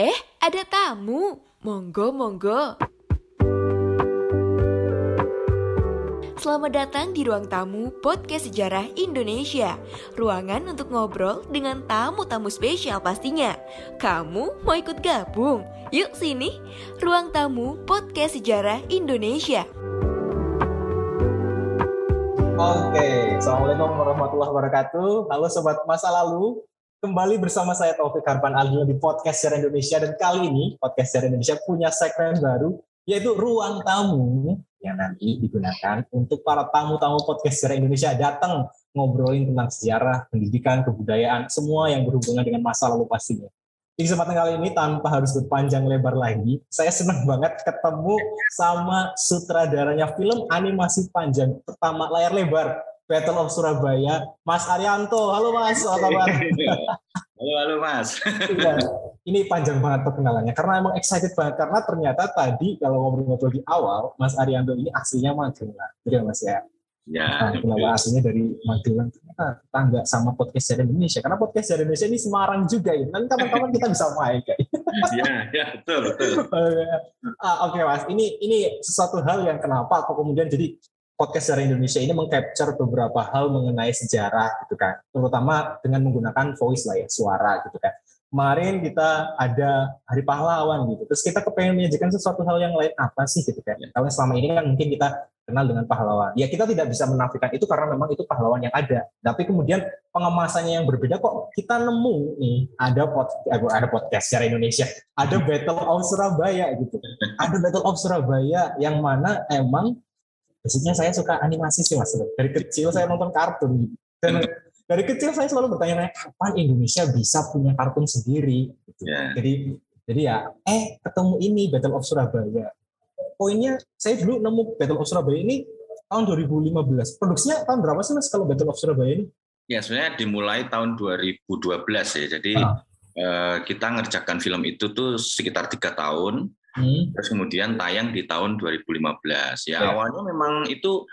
Eh, ada tamu. Monggo, monggo. Selamat datang di ruang tamu Podcast Sejarah Indonesia. Ruangan untuk ngobrol dengan tamu-tamu spesial pastinya. Kamu mau ikut gabung? Yuk sini. Ruang tamu Podcast Sejarah Indonesia. Oke, Assalamualaikum warahmatullahi wabarakatuh. Halo Sobat Masa Lalu, kembali bersama saya Taufik Harpan Aldino di Podcast Sejarah Indonesia dan kali ini Podcast Sejarah Indonesia punya segmen baru yaitu Ruang Tamu yang nanti digunakan untuk para tamu-tamu Podcast Sejarah Indonesia datang ngobrolin tentang sejarah, pendidikan, kebudayaan, semua yang berhubungan dengan masa lalu pastinya. Di kesempatan kali ini tanpa harus berpanjang lebar lagi, saya senang banget ketemu sama sutradaranya film animasi panjang pertama layar lebar Battle of Surabaya, Mas Arianto. Halo Mas, apa kabar? halo, halo Mas. ya, ini panjang banget perkenalannya, karena emang excited banget, karena ternyata tadi kalau ngobrol-ngobrol di awal, Mas Arianto ini aslinya Magelang. Jadi ya Mas ya, Ya, nah, kenapa aslinya dari Magelang ternyata tangga sama podcast dari Indonesia karena podcast dari Indonesia ini Semarang juga ya nanti kapan-kapan kita bisa main kayak ya ya betul betul ah, oke okay, mas ini ini sesuatu hal yang kenapa kok kemudian jadi podcast dari Indonesia ini mengcapture beberapa hal mengenai sejarah gitu kan, terutama dengan menggunakan voice lah ya, suara gitu kan. Kemarin kita ada Hari Pahlawan gitu, terus kita kepengen menyajikan sesuatu hal yang lain apa sih gitu kan. Kalau selama ini kan mungkin kita kenal dengan pahlawan. Ya kita tidak bisa menafikan itu karena memang itu pahlawan yang ada. Tapi kemudian pengemasannya yang berbeda kok kita nemu nih ada pod, ada podcast secara Indonesia, ada Battle of Surabaya gitu. Ada Battle of Surabaya yang mana emang Basicnya saya suka animasi sih mas. Dari kecil saya nonton kartun. Dan dari kecil saya selalu bertanya, kapan Indonesia bisa punya kartun sendiri? Gitu. Yeah. Jadi jadi ya, eh ketemu ini Battle of Surabaya. Poinnya saya dulu nemu Battle of Surabaya ini tahun 2015. Produksinya tahun berapa sih mas kalau Battle of Surabaya ini? Ya sebenarnya dimulai tahun 2012 ya. Jadi ah. eh, kita ngerjakan film itu tuh sekitar tiga tahun. Hmm. Terus kemudian tayang di tahun 2015. Ya, ya. awalnya memang itu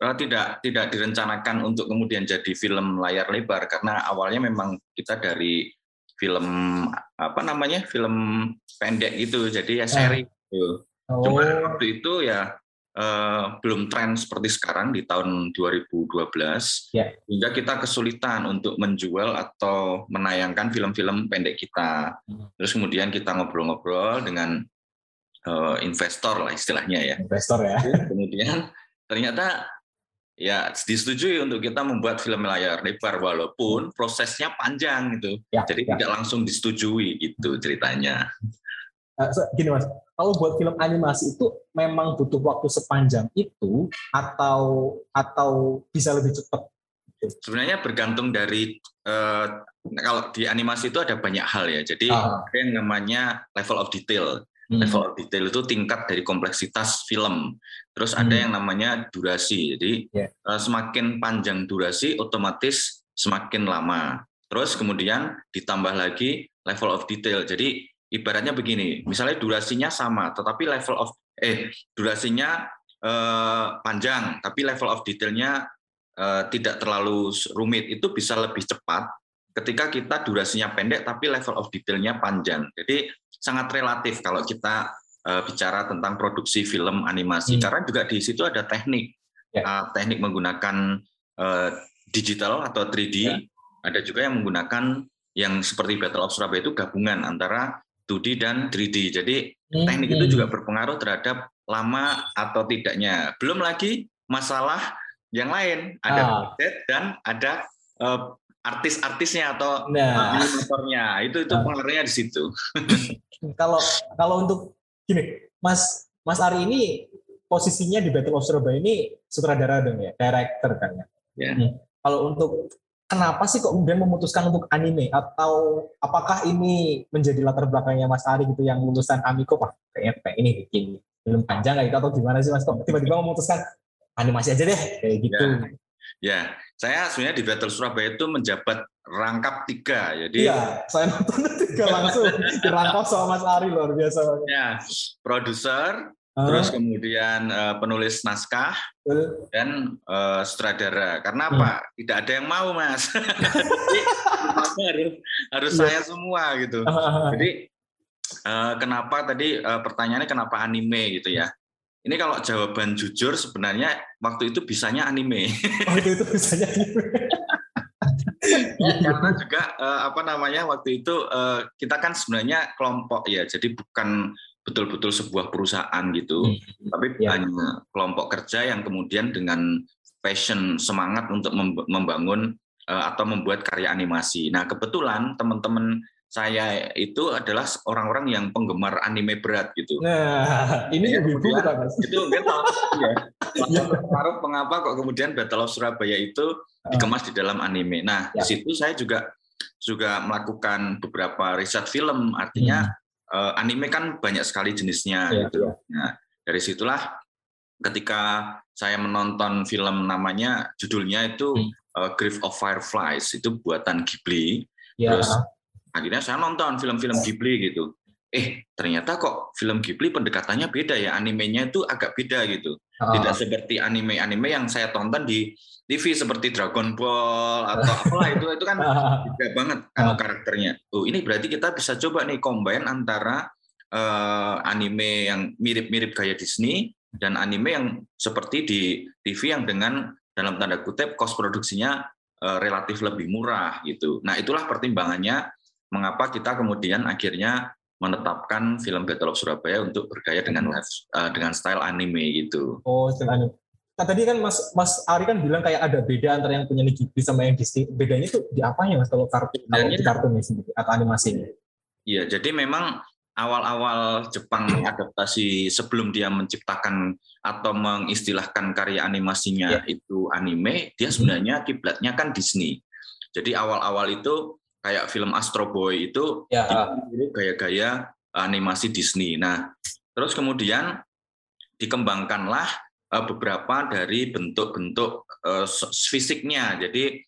uh, tidak tidak direncanakan untuk kemudian jadi film layar lebar karena awalnya memang kita dari film apa namanya film pendek gitu jadi ya seri. Ya. Oh. Cuma waktu itu ya uh, belum tren seperti sekarang di tahun 2012 ya. hingga kita kesulitan untuk menjual atau menayangkan film-film pendek kita. Hmm. Terus kemudian kita ngobrol-ngobrol dengan uh, investor lah istilahnya ya. Investor ya. Kemudian ternyata ya disetujui untuk kita membuat film layar lebar walaupun prosesnya panjang gitu. Ya, Jadi ya. tidak langsung disetujui gitu ceritanya. Uh, gini mas, kalau buat film animasi itu memang butuh waktu sepanjang itu atau atau bisa lebih cepat? Sebenarnya bergantung dari uh, kalau di animasi itu ada banyak hal ya. Jadi ada yang namanya level of detail. Hmm. Level of detail itu tingkat dari kompleksitas film. Terus ada hmm. yang namanya durasi. Jadi yeah. Ya. semakin panjang durasi, otomatis semakin lama. Terus kemudian ditambah lagi level of detail. Jadi ibaratnya begini, misalnya durasinya sama, tetapi level of eh durasinya eh, panjang, tapi level of detailnya eh, tidak terlalu rumit. Itu bisa lebih cepat ketika kita durasinya pendek, tapi level of detailnya panjang. Jadi sangat relatif kalau kita uh, bicara tentang produksi film animasi hmm. karena juga di situ ada teknik ya. uh, teknik menggunakan uh, digital atau 3D ya. ada juga yang menggunakan yang seperti Battle of Surabaya itu gabungan antara 2D dan 3D jadi hmm. teknik itu juga berpengaruh terhadap lama atau tidaknya belum lagi masalah yang lain ada ah. budget dan ada uh, artis-artisnya atau nah. animatornya itu itu nah. pengaruhnya di situ. kalau kalau untuk gini, Mas Mas Ari ini posisinya di Battle of Surabaya ini sutradara dong ya, director kan ya. Yeah. Hmm. Kalau untuk kenapa sih kok kemudian memutuskan untuk anime atau apakah ini menjadi latar belakangnya Mas Ari gitu yang lulusan Amiko pak kayaknya kayak ini bikin film panjang kayak gitu atau gimana sih Mas kok tiba-tiba memutuskan animasi aja deh kayak gitu. Yeah. Ya, saya sebenarnya di Battle Surabaya itu menjabat rangkap tiga. Jadi Iya, saya nonton tiga langsung dirangkap sama Mas Ari luar biasa. Ya, produser, uh. terus kemudian uh, penulis naskah uh. dan uh, sutradara. Karena apa? Hmm. Tidak ada yang mau, Mas. Jadi harus harus saya semua gitu. Uh. Jadi uh, kenapa tadi uh, pertanyaannya kenapa anime gitu ya? Ini kalau jawaban jujur sebenarnya waktu itu bisanya anime. Waktu itu bisanya anime. ya, karena juga uh, apa namanya waktu itu uh, kita kan sebenarnya kelompok ya, jadi bukan betul-betul sebuah perusahaan gitu, hmm. tapi ya. hanya kelompok kerja yang kemudian dengan passion semangat untuk membangun uh, atau membuat karya animasi. Nah kebetulan teman-teman saya itu adalah orang-orang yang penggemar anime berat gitu. Nah, ini ya, ibu kan, Mas. Itu mungkin ya. ya. mengapa kok kemudian Battle of Surabaya itu ah. dikemas di dalam anime. Nah, ya. di situ saya juga juga melakukan beberapa riset film. Artinya hmm. uh, anime kan banyak sekali jenisnya ya, gitu. Ya. Nah, dari situlah ketika saya menonton film namanya judulnya itu hmm. uh, Grief of Fireflies itu buatan Ghibli. Ya. Terus akhirnya saya nonton film-film Ghibli gitu. Eh ternyata kok film Ghibli pendekatannya beda ya? Animenya itu agak beda gitu. Oh. tidak seperti anime-anime yang saya tonton di TV seperti Dragon Ball atau apalah itu. Itu kan beda banget kan karakternya. Oh ini berarti kita bisa coba nih combine antara uh, anime yang mirip-mirip kayak Disney dan anime yang seperti di TV yang dengan dalam tanda kutip cost produksinya uh, relatif lebih murah gitu. Nah itulah pertimbangannya mengapa kita kemudian akhirnya menetapkan film Battle of Surabaya untuk bergaya dengan live, uh, dengan style anime gitu. Oh, style anime. Nah, tadi kan Mas Mas Ari kan bilang kayak ada beda antara yang punya Ghibli sama yang Disney. Bedanya itu di apa ya Mas kalau kartun kalau di kartun sendiri atau animasi ini? Iya, jadi memang awal-awal Jepang adaptasi sebelum dia menciptakan atau mengistilahkan karya animasinya ya. itu anime, dia hmm. sebenarnya kiblatnya kan Disney. Jadi awal-awal itu kayak film Astro Boy itu ya. gaya-gaya animasi Disney. Nah, terus kemudian dikembangkanlah uh, beberapa dari bentuk-bentuk uh, fisiknya. Jadi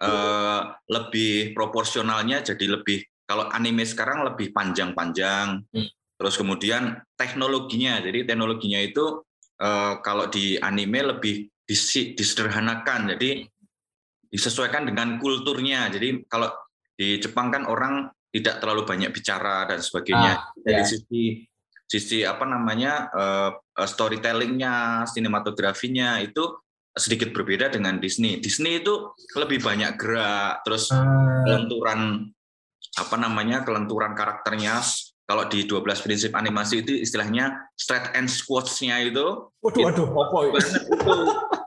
uh, lebih proporsionalnya jadi lebih kalau anime sekarang lebih panjang-panjang. Hmm. Terus kemudian teknologinya. Jadi teknologinya itu uh, kalau di anime lebih disederhanakan. Jadi disesuaikan dengan kulturnya. Jadi kalau di Jepang kan orang tidak terlalu banyak bicara dan sebagainya. Ah, Dari ya. sisi sisi apa namanya uh, storytellingnya, sinematografinya itu sedikit berbeda dengan Disney. Disney itu lebih banyak gerak, terus ah. kelenturan apa namanya kelenturan karakternya. Kalau di 12 prinsip animasi itu istilahnya straight and squats-nya itu. Waduh, waduh, apa itu?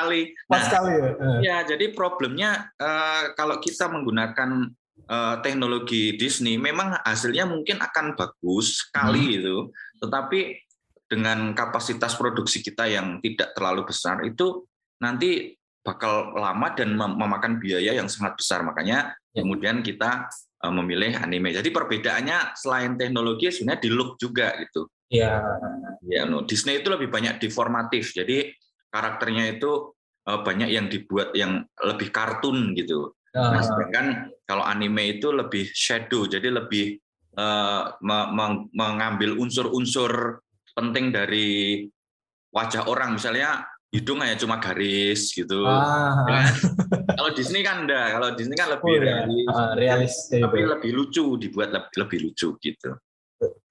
sekali. Nah, sekali ya. Ya, jadi problemnya uh, kalau kita menggunakan uh, teknologi Disney, memang hasilnya mungkin akan bagus sekali hmm. itu, tetapi dengan kapasitas produksi kita yang tidak terlalu besar itu nanti bakal lama dan mem memakan biaya yang sangat besar. Makanya ya. kemudian kita uh, memilih anime. Jadi perbedaannya selain teknologi sebenarnya di look juga gitu. Iya. Ya, no. Disney itu lebih banyak deformatif. Jadi karakternya itu uh, banyak yang dibuat yang lebih kartun gitu. Uh. Nah, sedangkan kalau anime itu lebih shadow, jadi lebih uh, me mengambil unsur-unsur penting dari wajah orang. Misalnya hidung hanya cuma garis gitu. Ah. Ya. kalau Disney kan enggak, kalau Disney kan lebih oh, realis, uh, realis tapi lebih lucu, dibuat lebih, lebih lucu gitu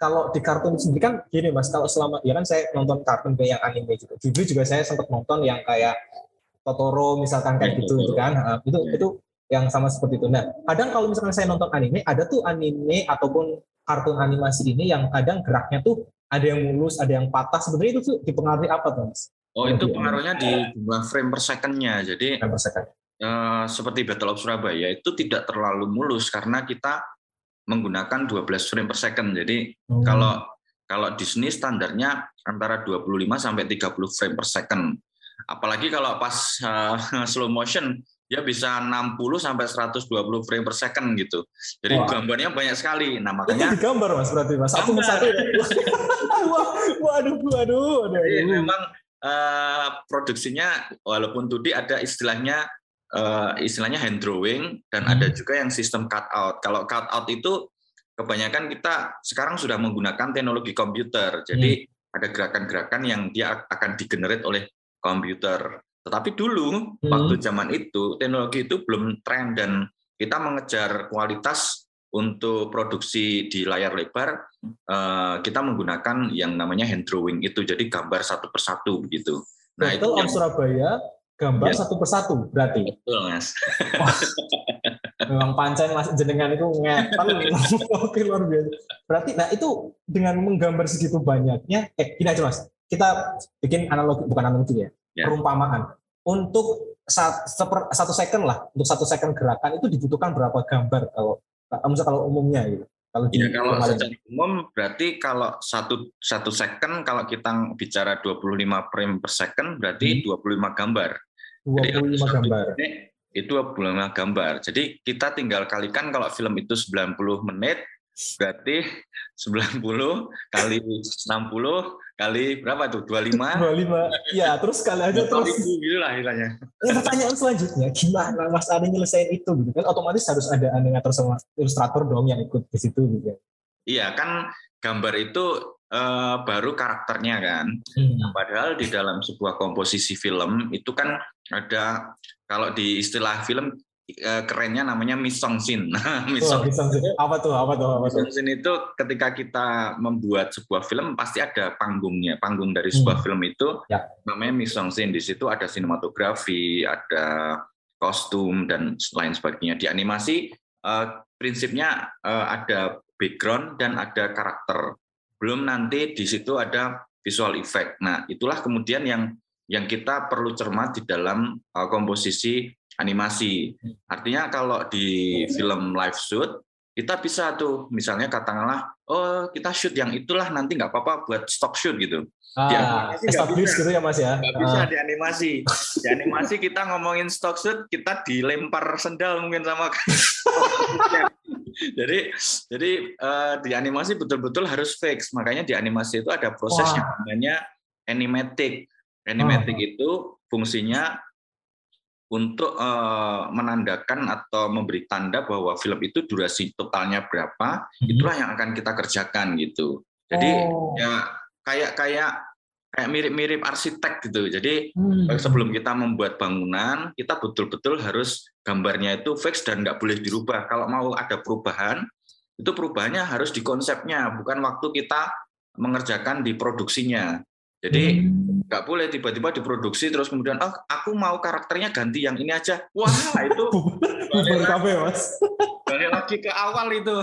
kalau di kartun sendiri kan gini mas, kalau selama ya kan saya nonton kartun kayak yang anime juga. Ghibli juga saya sempat nonton yang kayak Totoro misalkan kayak gitu gitu kan. Itu itu yang sama seperti itu. Nah, kadang kalau misalkan saya nonton anime, ada tuh anime ataupun kartun animasi ini yang kadang geraknya tuh ada yang mulus, ada yang patah. Sebenarnya itu tuh dipengaruhi apa tuh mas? Oh itu pengaruhnya di jumlah frame per second-nya. Jadi frame per second. Uh, seperti Battle of Surabaya itu tidak terlalu mulus karena kita menggunakan 12 frame per second. Jadi hmm. kalau kalau Disney standarnya antara 25 sampai 30 frame per second. Apalagi kalau pas uh, slow motion ya bisa 60 sampai 120 frame per second gitu. Jadi Wah. gambarnya banyak sekali. Nah, makanya Itu gambar Mas berarti Mas. Satu satu. Ya? waduh, waduh, waduh. Jadi memang uh, produksinya walaupun 2D ada istilahnya uh, istilahnya hand drawing dan hmm. ada juga yang sistem cut out. Kalau cut out itu kebanyakan kita sekarang sudah menggunakan teknologi komputer. Jadi hmm. ada gerakan-gerakan yang dia akan digenerate oleh komputer. Tetapi dulu hmm. waktu zaman itu teknologi itu belum tren dan kita mengejar kualitas untuk produksi di layar lebar uh, kita menggunakan yang namanya hand drawing itu jadi gambar satu persatu begitu. Nah, itu yang, Surabaya gambar ya. satu persatu berarti. Betul, Mas. Memang pancen Mas jenengan itu ngepel oke luar biasa. Berarti nah itu dengan menggambar segitu banyaknya eh gini aja Mas. Kita bikin analogi bukan analogi ya. ya. Perumpamaan. Untuk satu second lah, untuk satu second gerakan itu dibutuhkan berapa gambar kalau misalnya kalau umumnya gitu. Kalau ya, kalau secara umum berarti kalau satu satu second kalau kita bicara 25 frame per second berarti hmm. 25 gambar. 25 Jadi, gambar. Itu 25 gambar. Jadi kita tinggal kalikan kalau film itu 90 menit berarti 90 kali 60 kali berapa tuh? 25? 25. Iya, terus kali aja terus. gitu lah istilahnya. Ya, pertanyaan selanjutnya, gimana Mas Ari nyelesain itu gitu kan? Otomatis harus ada animator sama ilustrator dong yang ikut di situ gitu. Iya, kan gambar itu uh, baru karakternya kan. Hmm. Padahal di dalam sebuah komposisi film itu kan ada kalau di istilah film Eh, kerennya namanya misong sin. misong. Oh, apa tuh? Apa tuh? Apa tuh? sin itu ketika kita membuat sebuah film pasti ada panggungnya. Panggung dari sebuah hmm. film itu ya. namanya misong sin. Di situ ada sinematografi, ada kostum dan lain sebagainya. Di animasi uh, prinsipnya uh, ada background dan ada karakter. Belum nanti di situ ada visual effect. Nah, itulah kemudian yang yang kita perlu cermat di dalam uh, komposisi animasi. Artinya kalau di film live shoot kita bisa tuh misalnya katakanlah oh kita shoot yang itulah nanti nggak apa-apa buat stock shoot gitu. Ah, establish gitu ya Mas ya. Nggak bisa ah. di animasi. Di animasi kita ngomongin stock shoot kita dilempar sendal mungkin sama jadi jadi uh, di animasi betul-betul harus fix. Makanya di animasi itu ada proses Wah. yang namanya animatic. Animatic oh. itu fungsinya untuk uh, menandakan atau memberi tanda bahwa film itu durasi totalnya berapa, hmm. itulah yang akan kita kerjakan gitu. Jadi oh. ya kayak kayak kayak mirip-mirip arsitek gitu. Jadi hmm. sebelum kita membuat bangunan, kita betul-betul harus gambarnya itu fix dan nggak boleh dirubah. Kalau mau ada perubahan, itu perubahannya harus di konsepnya, bukan waktu kita mengerjakan di produksinya. Jadi hmm. nggak hmm. boleh tiba-tiba diproduksi terus kemudian oh aku mau karakternya ganti yang ini aja. Wah itu balik lagi, mas. Balik lagi ke awal itu.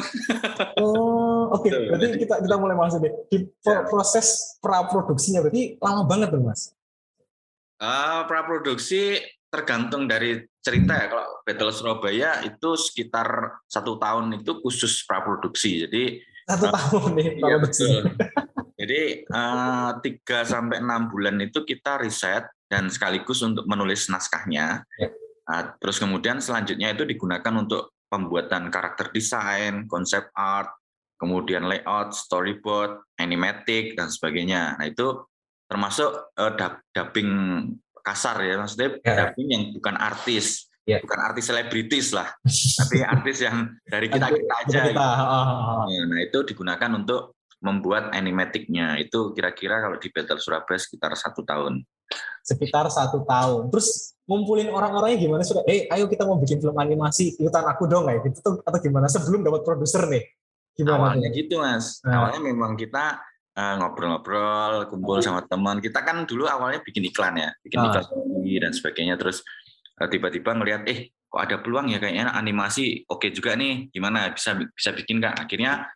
oh oke. Okay. Berarti kita kita mulai masuk deh. Di proses pra produksinya berarti lama banget tuh mas. Uh, pra produksi tergantung dari cerita ya. Kalau Battle Surabaya itu sekitar satu tahun itu khusus pra produksi. Jadi satu uh, tahun nih iya, betul. Jadi eh, tiga sampai enam bulan itu kita riset dan sekaligus untuk menulis naskahnya. Ya. Nah, terus kemudian selanjutnya itu digunakan untuk pembuatan karakter desain, konsep art, kemudian layout, storyboard, animatic dan sebagainya. Nah itu termasuk uh, dubbing kasar ya, maksudnya ya. dubbing yang bukan artis, ya. bukan artis selebritis lah, tapi artis yang dari kita kita aja. Kita. Gitu. Nah itu digunakan untuk membuat animatiknya itu kira-kira kalau di Battle Surabaya sekitar satu tahun. Sekitar satu tahun. Terus ngumpulin orang-orangnya gimana sudah? Eh, ayo kita mau bikin film animasi, ikutan aku dong kayak gitu tuh atau gimana? Sebelum dapat produser nih. Gimana Awalnya tuh? gitu mas. Nah. Awalnya memang kita uh, ngobrol-ngobrol, kumpul sama teman. Kita kan dulu awalnya bikin iklan ya, bikin ah. iklan dan sebagainya. Terus uh, tiba-tiba ngelihat, eh kok ada peluang ya kayaknya animasi oke okay juga nih gimana bisa bisa bikin kan akhirnya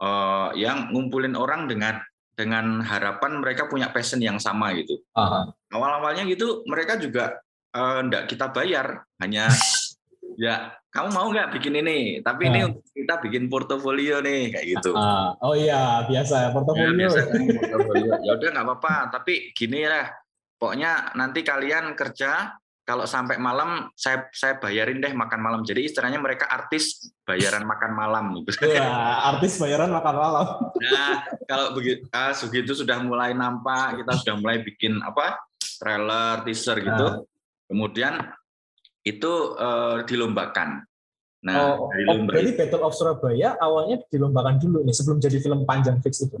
uh, yang ngumpulin orang dengan dengan harapan mereka punya passion yang sama gitu. Uh-huh. Awal-awalnya gitu mereka juga enggak uh, kita bayar, hanya ya kamu mau nggak bikin ini? Tapi uh. ini untuk kita bikin portofolio nih kayak gitu. Uh, oh iya biasa ya portofolio. Ya, biasa, portofolio. ya udah nggak apa-apa. Tapi gini lah, pokoknya nanti kalian kerja kalau sampai malam saya saya bayarin deh makan malam. Jadi istilahnya mereka artis bayaran makan malam gitu. Ya, artis bayaran makan malam. Nah, kalau begitu ah, begitu sudah mulai nampak, kita sudah mulai bikin apa? trailer, teaser gitu. Nah. Kemudian itu uh, dilombakan. Nah, oh, oh, dari lomba berarti Battle of Surabaya awalnya dilombakan dulu nih sebelum jadi film panjang fix itu.